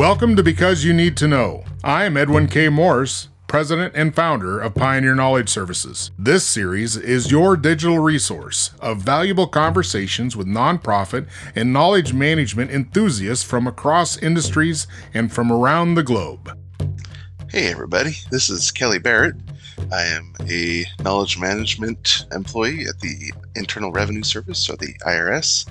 Welcome to Because You Need to Know. I am Edwin K. Morris, President and founder of Pioneer Knowledge Services. This series is your digital resource of valuable conversations with nonprofit and knowledge management enthusiasts from across industries and from around the globe. Hey, everybody, this is Kelly Barrett. I am a knowledge management employee at the Internal Revenue Service, or the IRS.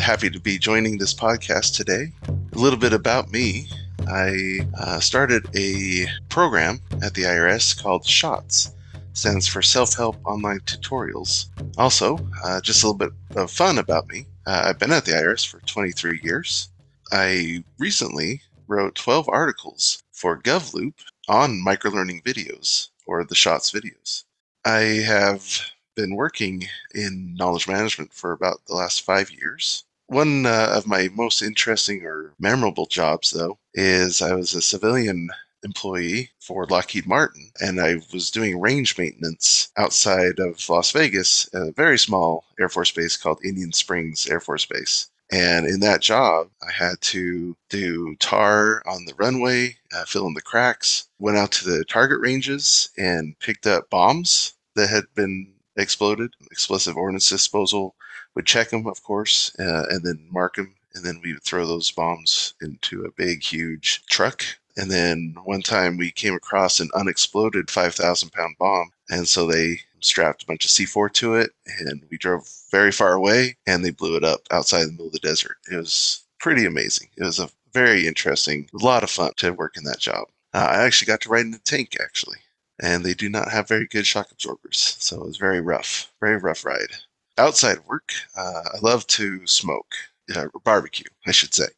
Happy to be joining this podcast today. A little bit about me. I uh, started a program at the IRS called SHOTS. Stands for Self Help Online Tutorials. Also, uh, just a little bit of fun about me. Uh, I've been at the IRS for 23 years. I recently wrote 12 articles for GovLoop on microlearning videos or the SHOTS videos. I have been working in knowledge management for about the last five years. One uh, of my most interesting or memorable jobs, though, is I was a civilian employee for Lockheed Martin, and I was doing range maintenance outside of Las Vegas, at a very small Air Force base called Indian Springs Air Force Base. And in that job, I had to do tar on the runway, uh, fill in the cracks, went out to the target ranges and picked up bombs that had been exploded, explosive ordnance disposal, would check them, of course, uh, and then mark them. And then we would throw those bombs into a big, huge truck. And then one time we came across an unexploded 5,000 pound bomb. And so they strapped a bunch of C4 to it, and we drove very far away, and they blew it up outside the middle of the desert. It was pretty amazing. It was a very interesting, a lot of fun to work in that job. Uh, I actually got to ride in a tank, actually, and they do not have very good shock absorbers, so it was very rough, very rough ride. Outside work, uh, I love to smoke, uh, barbecue, I should say,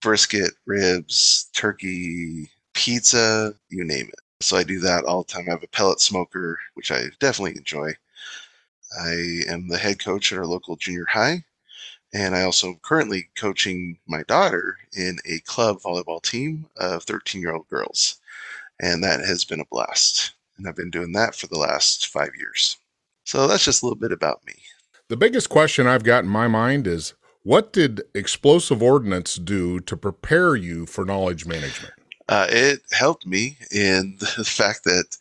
brisket, ribs, turkey, pizza, you name it. So I do that all the time. I have a pellet smoker, which I definitely enjoy. I am the head coach at our local junior high. And I also am currently coaching my daughter in a club volleyball team of 13 year old girls. And that has been a blast. And I've been doing that for the last five years. So that's just a little bit about me. The biggest question I've got in my mind is what did explosive ordnance do to prepare you for knowledge management? Uh, it helped me in the fact that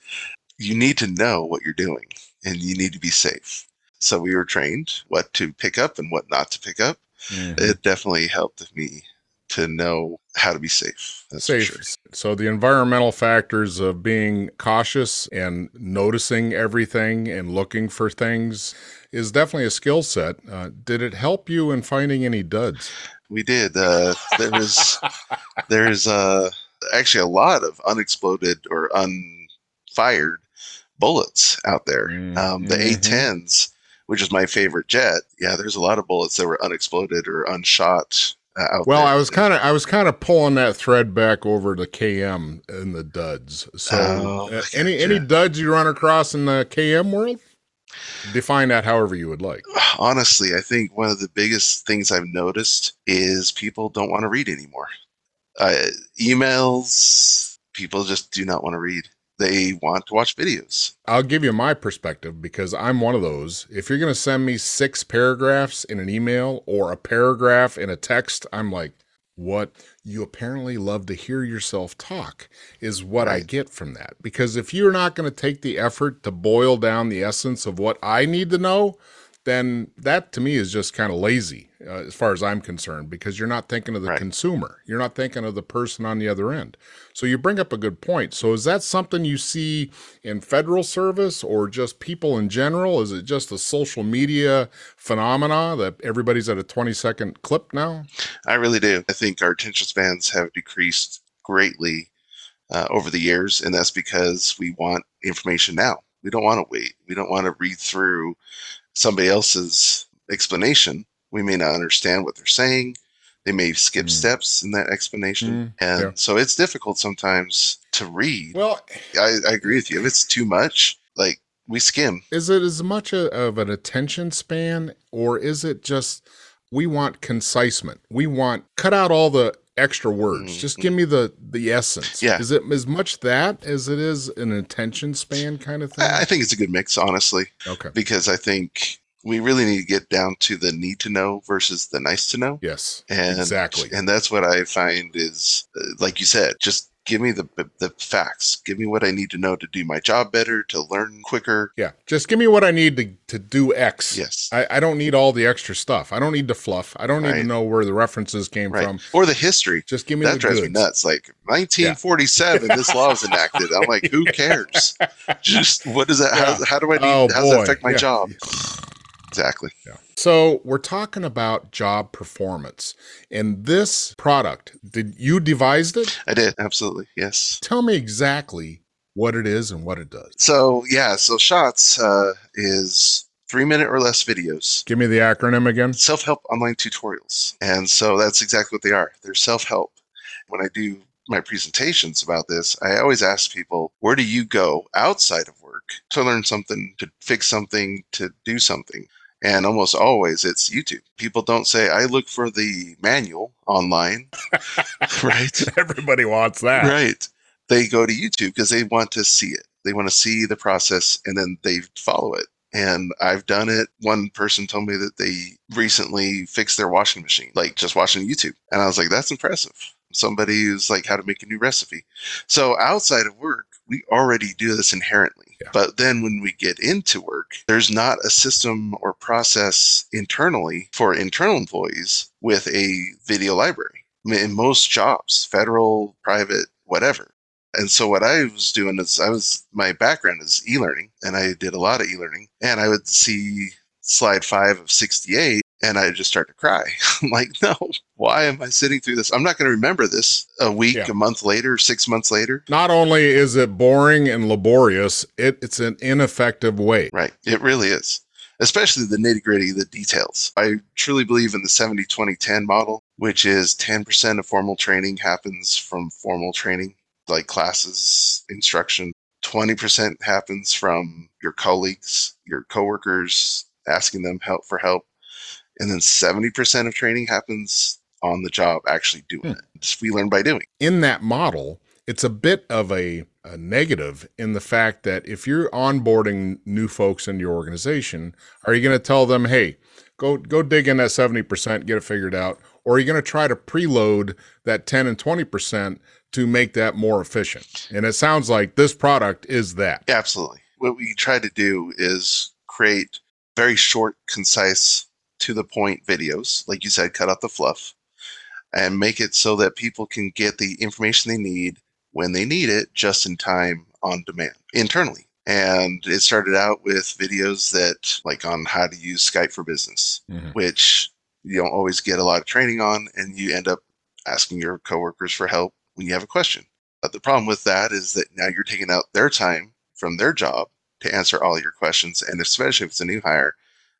you need to know what you're doing and you need to be safe. So we were trained what to pick up and what not to pick up. Mm-hmm. It definitely helped me to know how to be safe. That's safe. Sure. So the environmental factors of being cautious and noticing everything and looking for things is definitely a skill set. Uh, did it help you in finding any duds? We did. Uh, there was there's uh, actually a lot of unexploded or unfired bullets out there. Mm-hmm. Um, the mm-hmm. A10s, which is my favorite jet, yeah, there's a lot of bullets that were unexploded or unshot. Uh, well, there. I was kind of I was kind of pulling that thread back over to KM and the duds. So, oh, uh, any any duds you run across in the KM world? Define that however you would like. Honestly, I think one of the biggest things I've noticed is people don't want to read anymore uh, emails, people just do not want to read. They want to watch videos. I'll give you my perspective because I'm one of those. If you're going to send me six paragraphs in an email or a paragraph in a text, I'm like, what you apparently love to hear yourself talk is what right. I get from that. Because if you're not going to take the effort to boil down the essence of what I need to know, then that to me is just kind of lazy uh, as far as I'm concerned because you're not thinking of the right. consumer. You're not thinking of the person on the other end. So you bring up a good point. So is that something you see in federal service or just people in general? Is it just a social media phenomena that everybody's at a 20 second clip now? I really do. I think our attention spans have decreased greatly uh, over the years, and that's because we want information now. We don't want to wait. We don't want to read through somebody else's explanation. We may not understand what they're saying. They may skip mm. steps in that explanation. Mm, and yeah. so it's difficult sometimes to read. Well, I, I agree with you. If it's too much, like we skim. Is it as much a, of an attention span or is it just we want concisement? We want cut out all the extra words. Mm-hmm. Just give me the the essence. Yeah. Is it as much that as it is an attention span kind of thing? I think it's a good mix, honestly. Okay. Because I think we really need to get down to the need to know versus the nice to know. Yes. And exactly. And that's what I find is, uh, like you said, just give me the the facts. Give me what I need to know to do my job better, to learn quicker. Yeah, just give me what I need to to do X. Yes, I, I don't need all the extra stuff. I don't need the fluff. I don't need right. to know where the references came right. from or the history. Just give me that drives goods. me nuts. Like 1947, yeah. this law was enacted. I'm like, who cares? Just what does that? How, how, do I need? Oh, how does that affect my yeah. job? Exactly. Yeah. So we're talking about job performance. And this product, did you devised it? I did, absolutely. Yes. Tell me exactly what it is and what it does. So yeah, so Shots uh, is three minute or less videos. Give me the acronym again. Self help online tutorials. And so that's exactly what they are. They're self help. When I do my presentations about this, I always ask people, where do you go outside of work to learn something, to fix something, to do something? And almost always it's YouTube. People don't say, I look for the manual online, right? Everybody wants that. Right. They go to YouTube because they want to see it. They want to see the process and then they follow it. And I've done it. One person told me that they recently fixed their washing machine, like just watching YouTube. And I was like, that's impressive. Somebody who's like how to make a new recipe. So outside of work, we already do this inherently. But then when we get into work, there's not a system or process internally for internal employees with a video library. in most jobs, federal, private, whatever. And so what I was doing is I was my background is e-learning and I did a lot of e-learning and I would see slide 5 of 68 and I just start to cry. I'm like, no, why am I sitting through this? I'm not going to remember this a week, yeah. a month later, six months later. Not only is it boring and laborious, it, it's an ineffective way. Right. It really is, especially the nitty gritty, the details. I truly believe in the 70 20 10 model, which is 10% of formal training happens from formal training, like classes, instruction. 20% happens from your colleagues, your coworkers, asking them help for help and then 70% of training happens on the job actually doing hmm. it. Just we learn by doing. In that model, it's a bit of a, a, negative in the fact that if you're onboarding new folks into your organization, are you going to tell them, hey, go go dig in that 70%, get it figured out, or are you going to try to preload that 10 and 20% to make that more efficient? And it sounds like this product is that. Absolutely. What we try to do is create very short, concise to the point videos, like you said, cut out the fluff, and make it so that people can get the information they need when they need it just in time on demand internally. And it started out with videos that, like on how to use Skype for business, mm-hmm. which you don't always get a lot of training on, and you end up asking your coworkers for help when you have a question. But the problem with that is that now you're taking out their time from their job to answer all your questions. And especially if it's a new hire,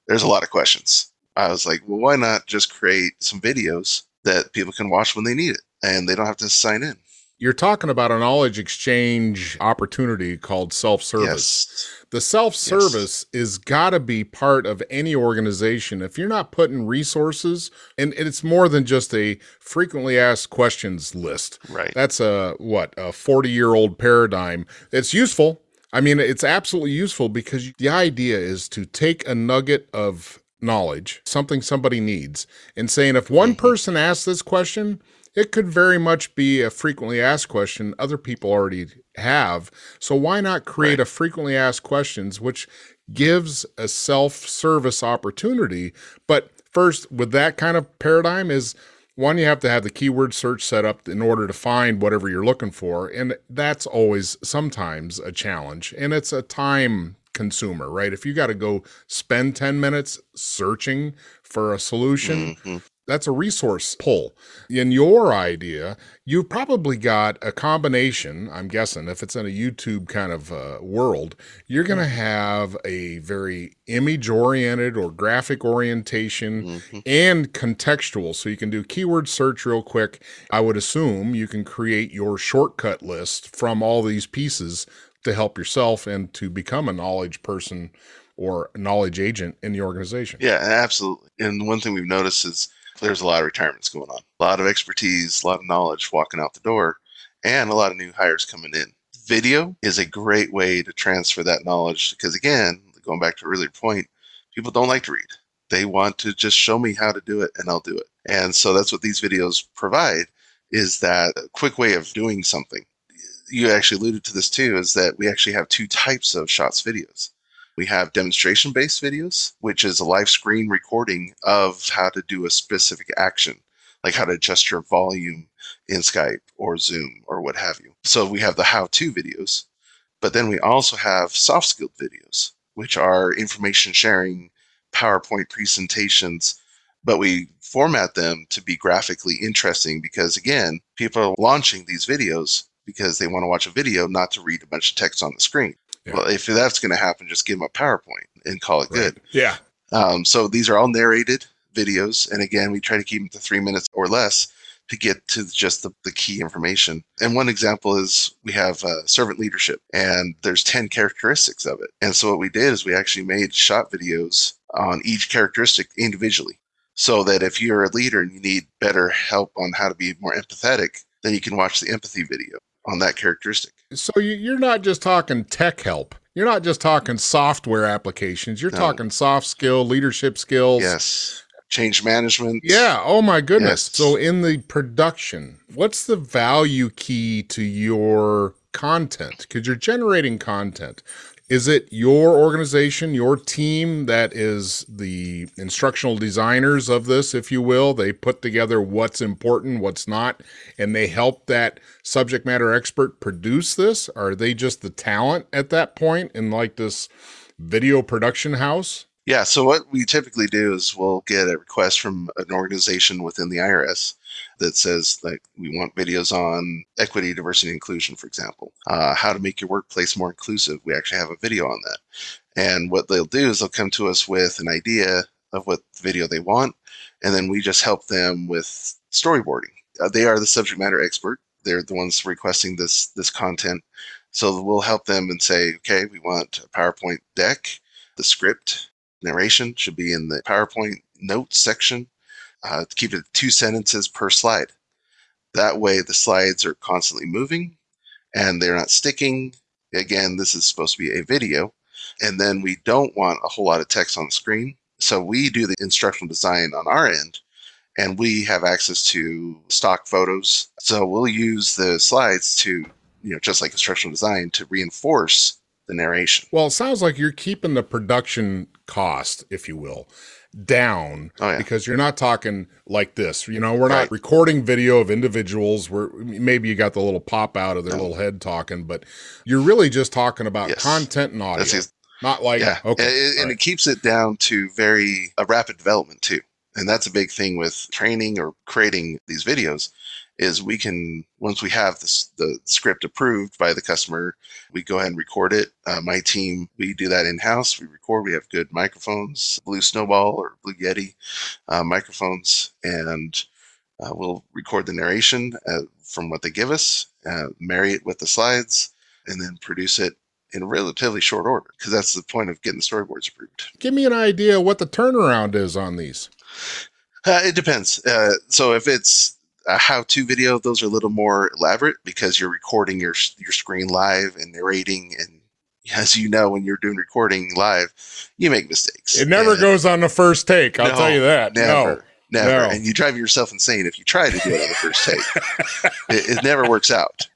there's a lot of questions. I was like, well, why not just create some videos that people can watch when they need it and they don't have to sign in? You're talking about a knowledge exchange opportunity called self service. Yes. The self service yes. is got to be part of any organization. If you're not putting resources, and it's more than just a frequently asked questions list. Right. That's a what a 40 year old paradigm. It's useful. I mean, it's absolutely useful because the idea is to take a nugget of knowledge, something somebody needs, and saying if one mm-hmm. person asks this question, it could very much be a frequently asked question other people already have. So why not create right. a frequently asked questions which gives a self-service opportunity? But first, with that kind of paradigm is one, you have to have the keyword search set up in order to find whatever you're looking for. And that's always sometimes a challenge. And it's a time consumer, right? If you got to go spend 10 minutes searching for a solution, mm-hmm. that's a resource pull. In your idea, you've probably got a combination, I'm guessing, if it's in a YouTube kind of uh, world, you're going to mm-hmm. have a very image oriented or graphic orientation mm-hmm. and contextual. So you can do keyword search real quick. I would assume you can create your shortcut list from all these pieces to help yourself and to become a knowledge person or knowledge agent in the organization. Yeah, absolutely. And one thing we've noticed is there's a lot of retirements going on, a lot of expertise, a lot of knowledge walking out the door, and a lot of new hires coming in. Video is a great way to transfer that knowledge because, again, going back to earlier point, People don't like to read. They want to just show me how to do it and I'll do it. And so that's what these videos provide is that quick way of doing something. You actually alluded to this too, is that we actually have two types of shots videos. We have demonstration based videos, which is a live screen recording of how to do a specific action, like how to adjust your volume in Skype or Zoom or what have you. So we have the how to videos, but then we also have soft skilled videos, which are information sharing, PowerPoint presentations, but we format them to be graphically interesting because, again, people are launching these videos because they want to watch a video, not to read a bunch of text on the screen. Yeah. Well, if that's going to happen, just give them a PowerPoint and call it right. good. Yeah. Um, so these are all narrated videos. And again, we try to keep them to three minutes or less to get to just the, the key information. And one example is we have uh, servant leadership, and there's 10 characteristics of it. And so what we did is we actually made shot videos on each characteristic individually. So that if you're a leader and you need better help on how to be more empathetic, then you can watch the empathy video on that characteristic. So you're not just talking tech help. You're not just talking software applications. You're no. talking soft skill, leadership skills. Yes. Change management. Yeah. Oh my goodness. Yes. So in the production, what's the value key to your content? Because you're generating content. Is it your organization, your team that is the instructional designers of this, if you will? They put together what's important, what's not, and they help that subject matter expert produce this? Are they just the talent at that point in like this video production house? Yeah, so what we typically do is we'll get a request from an organization within the IRS that says like we want videos on equity, diversity, inclusion, for example, uh, how to make your workplace more inclusive. We actually have a video on that. And what they'll do is they'll come to us with an idea of what video they want, and then we just help them with storyboarding. Uh, they are the subject matter expert. They're the ones requesting this this content. So we'll help them and say, okay, we want a PowerPoint deck. The script narration should be in the PowerPoint notes section uh, keep it two sentences per slide. That way, the slides are constantly moving and they're not sticking. Again, this is supposed to be a video. And then we don't want a whole lot of text on the screen. So we do the instructional design on our end and we have access to stock photos. So we'll use the slides to, you know, just like instructional design to reinforce the narration. Well, it sounds like you're keeping the production cost, if you will, down oh, yeah. because you're not talking like this. You know, we're right. not recording video of individuals where maybe you got the little pop out of their no. little head talking, but you're really just talking about yes. content and audio. not like yeah, okay, and, and right. it keeps it down to very a rapid development too. And that's a big thing with training or creating these videos is we can once we have this, the script approved by the customer we go ahead and record it. Uh, my team we do that in house we record we have good microphones blue snowball or blue yeti uh, microphones and uh, we'll record the narration uh, from what they give us uh, marry it with the slides and then produce it in relatively short order because that's the point of getting the storyboards approved. Give me an idea what the turnaround is on these uh, it depends. so if it's a how-to video, those are a little more elaborate because you're recording your your screen live and narrating and as you know when you're doing recording live, you make mistakes. It never and goes on the first take, I'll no, tell you that. Never. No. Never. No. And you drive yourself insane if you try to do it on the first take. it, it, never works out.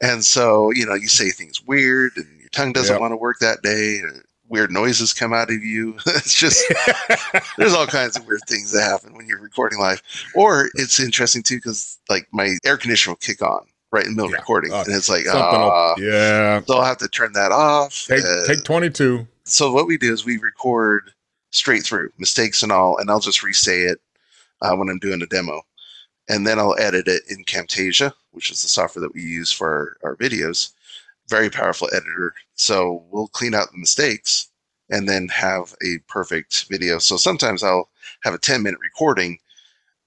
And so, you know, you say things weird and your tongue doesn't yep. want to work that day weird noises come out of you. it's just there's all kinds of weird things that happen when you're recording live. Or it's interesting too because like my air conditioner will kick on right in the middle yeah. of recording, uh, and it's like, ah, yeah. So I'll have to turn that off. Take uh, take 22. So what we do is we record straight through mistakes and all, and I'll just re-say it uh, when I'm doing a demo, and then I'll edit it in Camtasia, which is the software that we use for our, our videos very powerful editor. So we'll clean out the mistakes and then have a perfect video. So sometimes I'll have a 10 minute recording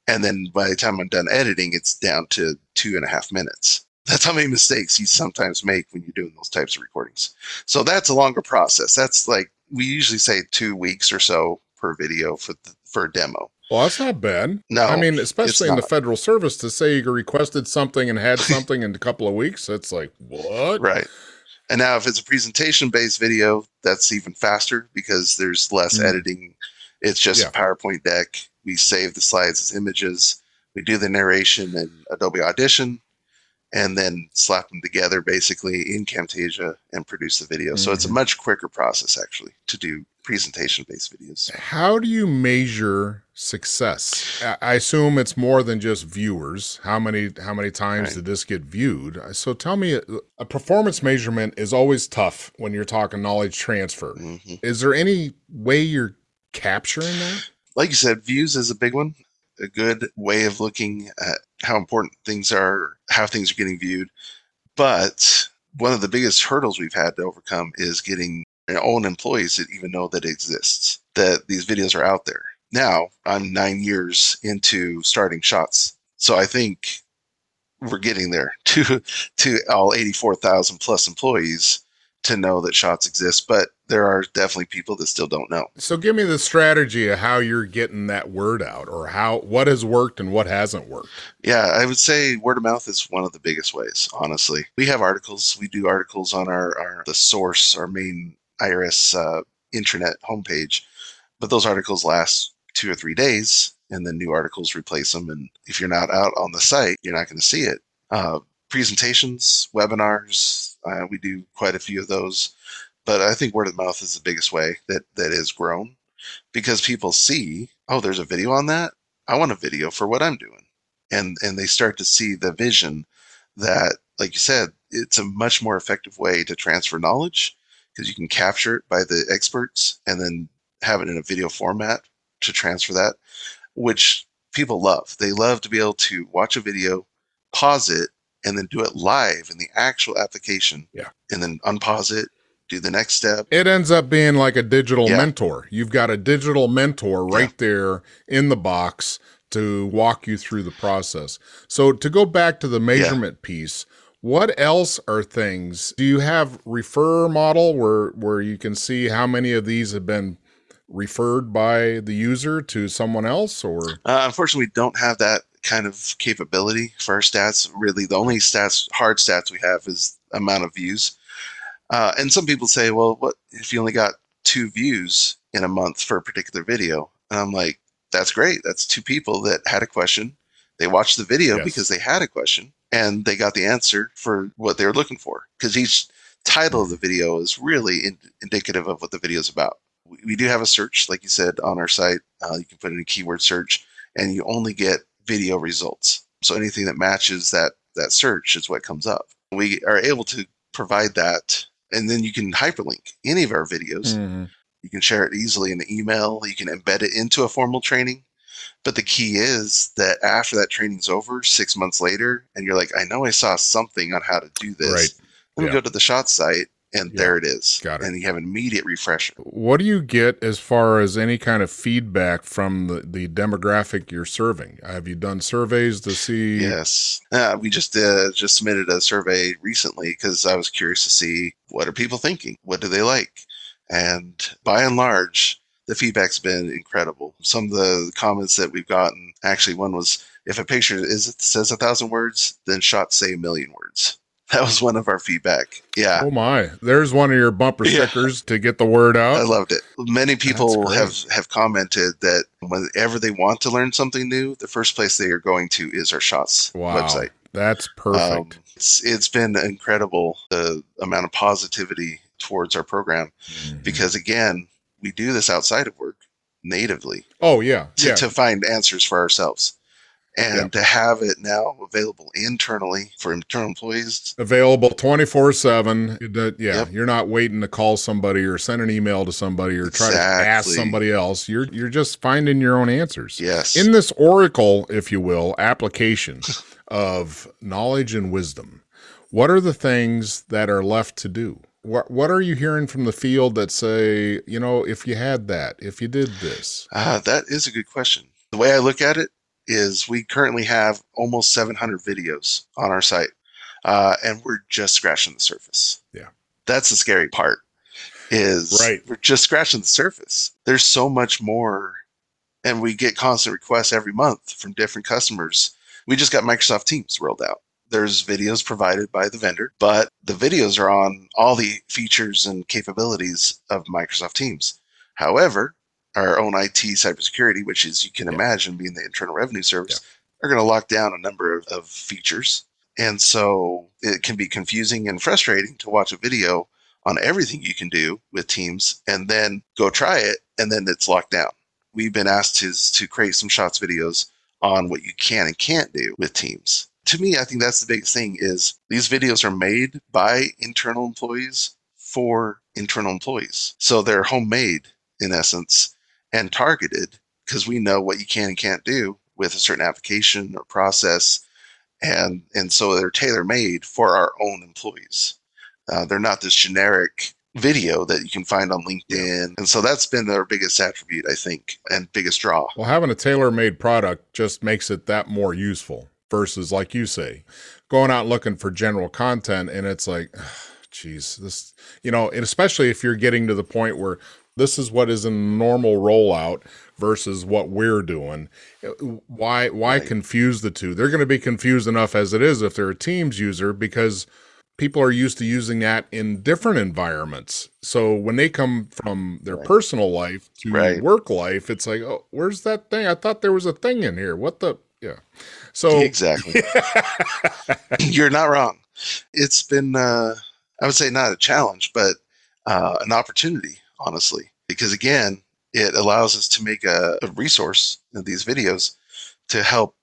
and then by the time I'm done editing, it's down to two and a half minutes. That's how many mistakes you sometimes make when you're doing those types of recordings. So that's a longer process. That's like we usually say two weeks or so per video for the, for a demo. Well, that's not bad. No, I mean, especially in the federal service, to say you requested something and had something in a couple of weeks, it's like what? Right. And now, if it's a presentation based video, that's even faster because there's less Mm. editing. It's just Yeah. a PowerPoint deck. We save the slides as images. We do the narration in Adobe Audition and then slap them together basically in Camtasia and produce the video. So it's a Mhm. much quicker process actually to do presentation based videos. How do you measure success? I assume it's more than just viewers. How many how many times Right. did this get viewed? So tell me, a, performance measurement is always tough when you're talking knowledge transfer. Mhm. Is there any way you're capturing that? like you said, views is a big one. A good way of looking at how important things are, how things are getting viewed. But one of the biggest hurdles we've had to overcome is getting own employees that even know that it exists, that these videos are out there. Now, I'm nine years into starting shots. So I think we're getting there to to all 84,000 plus employees to know that shots exist, but there are definitely people that still don't know. So give me the strategy of how you're getting that word out, or how what has worked and what hasn't worked. Yeah, I would say word of mouth is one of the biggest ways, honestly. We have articles. We do articles on our, our the source, our main IRS uh, intranet homepage, but those articles last two or three days, and then new articles replace them. And if you're not out on the site, you're not going to see it. Uh, presentations, webinars, uh, we do quite a few of those, but I think word of mouth is the biggest way that that has grown because people see, oh, there's a video on that. I want a video for what I'm doing and and they start to see the vision that like you said it's a much more effective way to transfer knowledge because you can capture it by the experts and then have it in a video format to transfer that which people love they love to be able to watch a video pause it and then do it live in the actual application Yeah. and then unpause it do the next step It ends up being like a digital Yeah. mentor. You've got a digital mentor Yeah. right there in the box to walk you through the process. So to go back to the measurement piece, what else are things? Do you have refer model where where you can see how many of these have been referred by the user to someone else or Uh, unfortunately, we don't have that kind of capability for our stats. Really, the only stats, hard stats we have is amount of views. Uh, and some people say, well, what if you only got two views in a month for a particular video? And I'm like, that's great. That's two people that had a question. They watched the video Yes. because they had a question and they got the answer for what they were looking for. Because each title of the video is really in- indicative of what the video is about. We, we do have a search, like you said, on our site. Uh, you can put in a keyword search and you only get video results. So anything that matches that that search is what comes up. We are able to provide that, and then you can hyperlink any of our videos. Mhm. You can share it easily in the email. You can embed it into a formal training. But the key is that after that training's over, six months later, and you're like, I know I saw something on how to do this. Right. Let me Yeah. go to the shot site, and Yeah. there it is. Got it. And you have an immediate refresher. What do you get as far as any kind of feedback from the, the demographic you're serving? Have you done surveys to see? Yes, uh, we just uh, just submitted a survey recently because I was curious to see what are people thinking, what do they like, and by and large, the feedback's been incredible. Some of the comments that we've gotten, actually, one was if a picture is says a thousand words, then shots say a million words. That was one of our feedback. Yeah, Oh my! There's one of your bumper Yeah. stickers to get the word out. I loved it. Many people have have commented that whenever they want to learn something new, the first place they are going to is our shots Wow, website. that's perfect. Um, it's it's been incredible the amount of positivity towards our program Mhm. because again, we do this outside of work natively oh yeah, to, yeah. to find answers for ourselves. And Yeah. to have it now available internally for internal employees, Available twenty four seven. Yeah, Yep. you're not waiting to call somebody or send an email to somebody or try to ask somebody else. You're you're just finding your own answers. yes. in this oracle if you will application of knowledge and wisdom what are the things that are left to do what what are you hearing from the field that say you know if you had that if you did this Uh, that is a good question. The way I look at it is we currently have almost 700 videos on our site, uh, and we're just scratching the surface. Yeah. That's the scary part. Is Right. we're just scratching the surface. There's so much more, and we get constant requests every month from different customers. We just got Microsoft Teams rolled out. There's videos provided by the vendor, but the videos are on all the features and capabilities of Microsoft Teams. However, our own IT cybersecurity, which is you can yeah. imagine being the Internal Revenue Service, yeah. are going to lock down a number of, of features. And so it can be confusing and frustrating to watch a video on everything you can do with Teams and then go try it and then it's locked down. We've been asked to, to create some shots videos on what you can and can't do with Teams. To me, I think that's the biggest thing is these videos are made by internal employees for internal employees. So they're homemade in essence and targeted because we know what you can and can't do with a certain application or process. And, and so they're tailor made for our own employees. Uh, they're not this generic video that you can find on LinkedIn. And so that's been their biggest attribute, I think, and biggest draw. Well, having a tailor made product just makes it that more useful versus, like you say, going out looking for general content. And it's like, geez, this, you know, and especially if you're getting to the point where this is what is a normal rollout versus what we're doing. Eh, why why right. confuse the two? They're going to be confused enough as it is if they're a Teams user because people are used to using that in different environments. So when they come from their right. personal life to right. work life, it's like, oh, where's that thing? I thought there was a thing in here. What the? Yeah. So exactly. You're not wrong. It's been, uh, I would say, not a challenge, but uh, an opportunity, honestly, because again, it allows us to make a, a resource in these videos to help,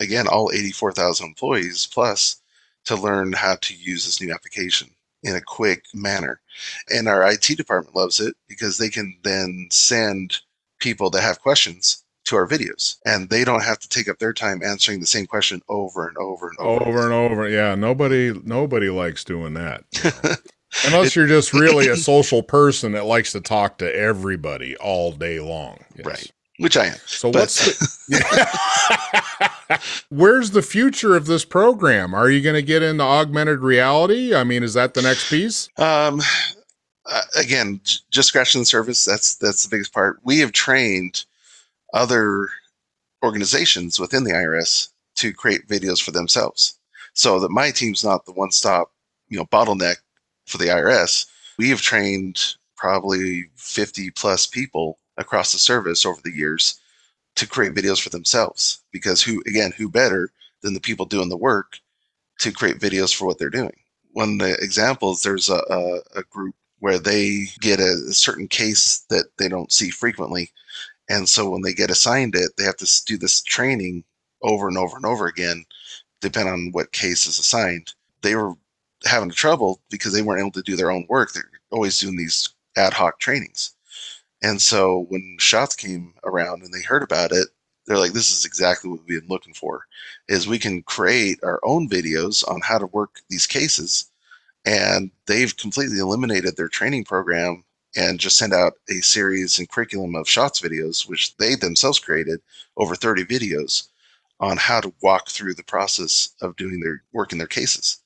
again, all 84,000 employees plus to learn how to use this new application in a quick manner. And our IT department loves it because they can then send people that have questions to our videos and they don't have to take up their time answering the same question over and over and over. Over and over. Yeah. Nobody, nobody likes doing that. You know? Unless it, you're just really a social person that likes to talk to everybody all day long. Yes. Right which I am. So but, what's the, where's the future of this program? Are you going to get into augmented reality? I mean, is that the next piece? Um, uh, again, just scratching the surface. That's that's the biggest part. We have trained other organizations within the IRS to create videos for themselves, so that my team's not the one-stop, you know, bottleneck for the IRS. We have trained probably 50 plus people across the service over the years to create videos for themselves. Because who again who better than the people doing the work to create videos for what they're doing? One of the examples there's a, a, a group where they get a, a, certain case that they don't see frequently and so when they get assigned it they have to do this training over and over and over again depending on what case is assigned. They were having trouble because they weren't able to do their own work. They're always doing these ad hoc trainings. And so when shots came around and they heard about it, they're like, this is exactly what we've been looking for, is we can create our own videos on how to work these cases. And they've completely eliminated their training program and just sent out a series and curriculum of shots videos, which they themselves created over 30 videos on how to walk through the process of doing their work in their cases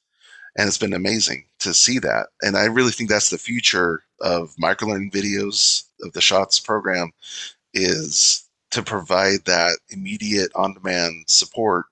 and it's been amazing to see that. And I really think that's the future of microlearning videos of the Shots program is to provide that immediate on-demand support.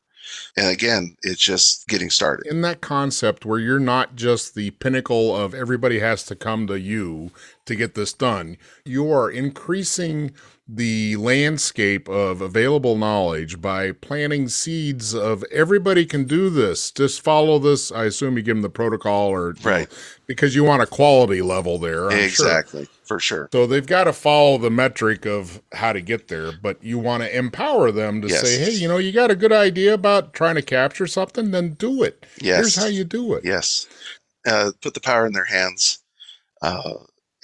And again, it's just getting started. In that concept where you're not just the pinnacle of everybody has to come to you to get this done, you are increasing the landscape of available knowledge by planting seeds of everybody can do this. Just follow this. I assume you give them the protocol or right because you want a quality level there. I'm exactly. Sure. For sure. So they've got to follow the metric of how to get there, but you want to empower them to yes. say, hey, you know, you got a good idea about trying to capture something, then do it. Yes. Here's how you do it. Yes. Uh, put the power in their hands. Uh,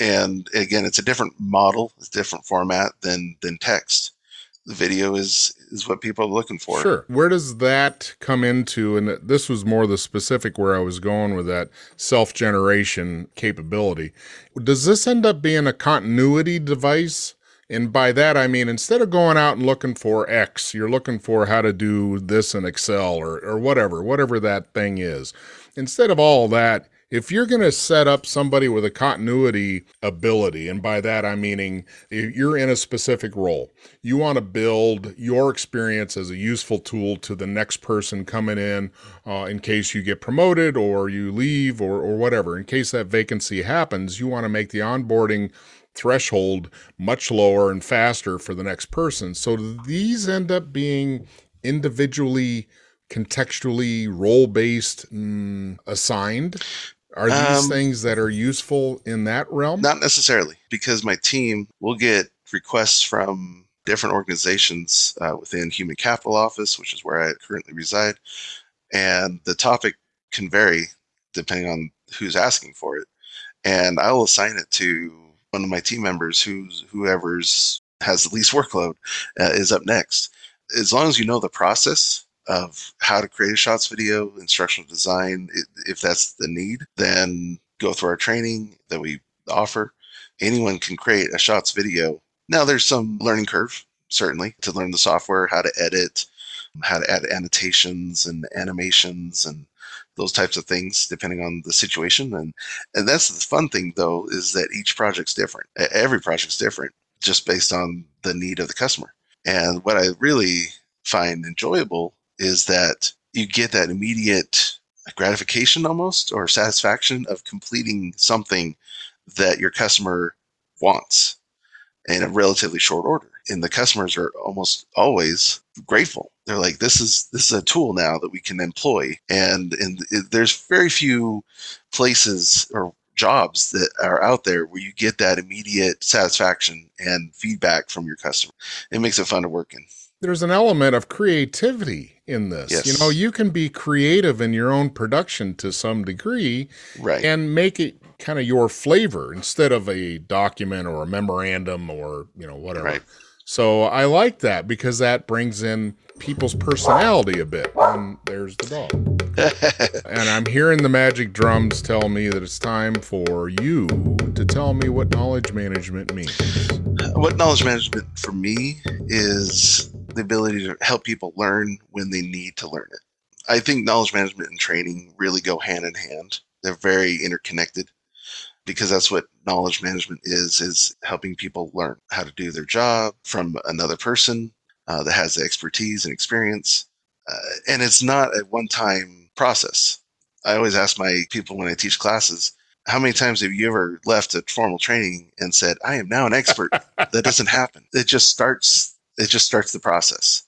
and again it's a different model it's a different format than than text. The video is is what people are looking for. Sure. Where does that come into and this was more the specific where i was going with that self-generation capability. Does this end up being a continuity device? And by that i mean instead of going out and looking for x you're looking for how to do this in excel or, or whatever whatever that thing is. Instead of all that if you're going to set up somebody with a continuity ability, and by that I'm meaning you're in a specific role, you want to build your experience as a useful tool to the next person coming in uh, in case you get promoted or you leave or, or whatever. In case that vacancy happens, you want to make the onboarding threshold much lower and faster for the next person. So these end up being individually contextually role based mm, assigned are these um, things that are useful in that realm? Not necessarily, because my team will get requests from different organizations uh, within Human Capital Office, which is where I currently reside, and the topic can vary depending on who's asking for it. And I will assign it to one of my team members, who's whoever's has the least workload, uh, is up next. As long as you know the process of how to create a shots video, instructional design, if that's the need, then go through our training that we offer. Anyone can create a shots video. Now there's some learning curve, certainly, to learn the software, how to edit, how to add annotations and animations and those types of things depending on the situation and and that's the fun thing though is that each project's different every project's different just based on the need of the customer and what i really find enjoyable is that you get that immediate gratification almost or satisfaction of completing something that your customer wants in a relatively short order. And the customers are almost always grateful. They're like this is this is a tool now that we can employ. And and there's very few places or jobs that are out there where you get that immediate satisfaction and feedback from your customer. It makes it fun to work in. There's an element of creativity in this. Yes. You know, you can be creative in your own production to some degree right. and make it kind of your flavor instead of a document or a memorandum or, you know, whatever. Right. So I like that because that brings in people's personality a bit. And there's the dog. and I'm hearing the magic drums tell me that it's time for you to tell me what knowledge management means. What knowledge management for me is the ability to help people learn when they need to learn it. I think knowledge management and training really go hand in hand. They're very interconnected because that's what knowledge management is is helping people learn how to do their job from another person uh, that has the expertise and experience uh, and it's not a one-time process i always ask my people when i teach classes how many times have you ever left a formal training and said i am now an expert that doesn't happen it just starts it just starts the process.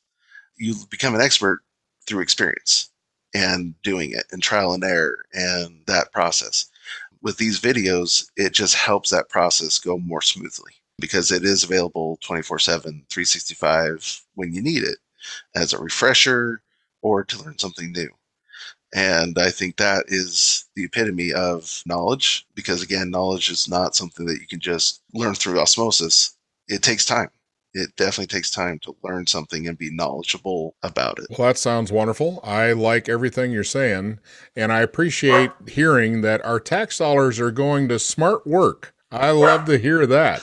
You become an expert through experience and doing it and trial and error and that process. With these videos, it just helps that process go more smoothly because it is available 24 7, 365 when you need it as a refresher or to learn something new. And I think that is the epitome of knowledge because, again, knowledge is not something that you can just learn through osmosis. It takes time it definitely takes time to learn something and be knowledgeable about it. Well, that sounds wonderful. I like everything you're saying, and I appreciate hearing that our tax dollars are going to smart work. I love to hear that.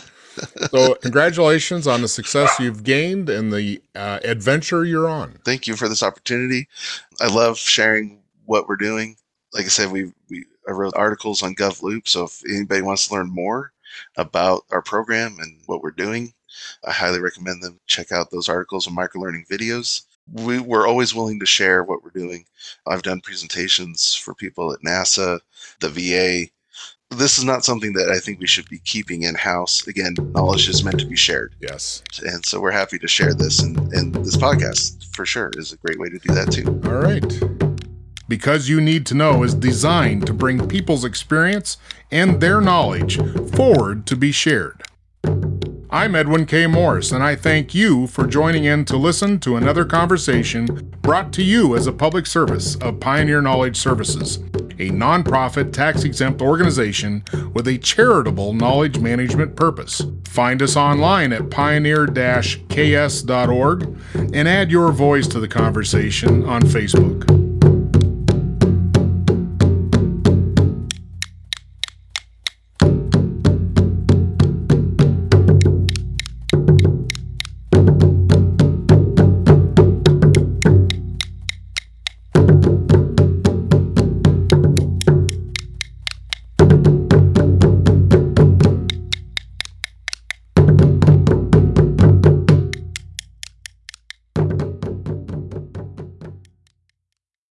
so, congratulations on the success you've gained and the uh, adventure you're on. Thank you for this opportunity. I love sharing what we're doing. Like I said, we we I wrote articles on GovLoop, so if anybody wants to learn more about our program and what we're doing, I highly recommend them check out those articles and microlearning videos. We, we're always willing to share what we're doing. I've done presentations for people at NASA, the VA. This is not something that I think we should be keeping in house. Again, knowledge is meant to be shared. Yes. And so we're happy to share this, and, and this podcast for sure is a great way to do that too. All right. Because You Need to Know is designed to bring people's experience and their knowledge forward to be shared. I'm Edwin K. Morris, and I thank you for joining in to listen to another conversation brought to you as a public service of Pioneer Knowledge Services, a nonprofit tax exempt organization with a charitable knowledge management purpose. Find us online at pioneer ks.org and add your voice to the conversation on Facebook.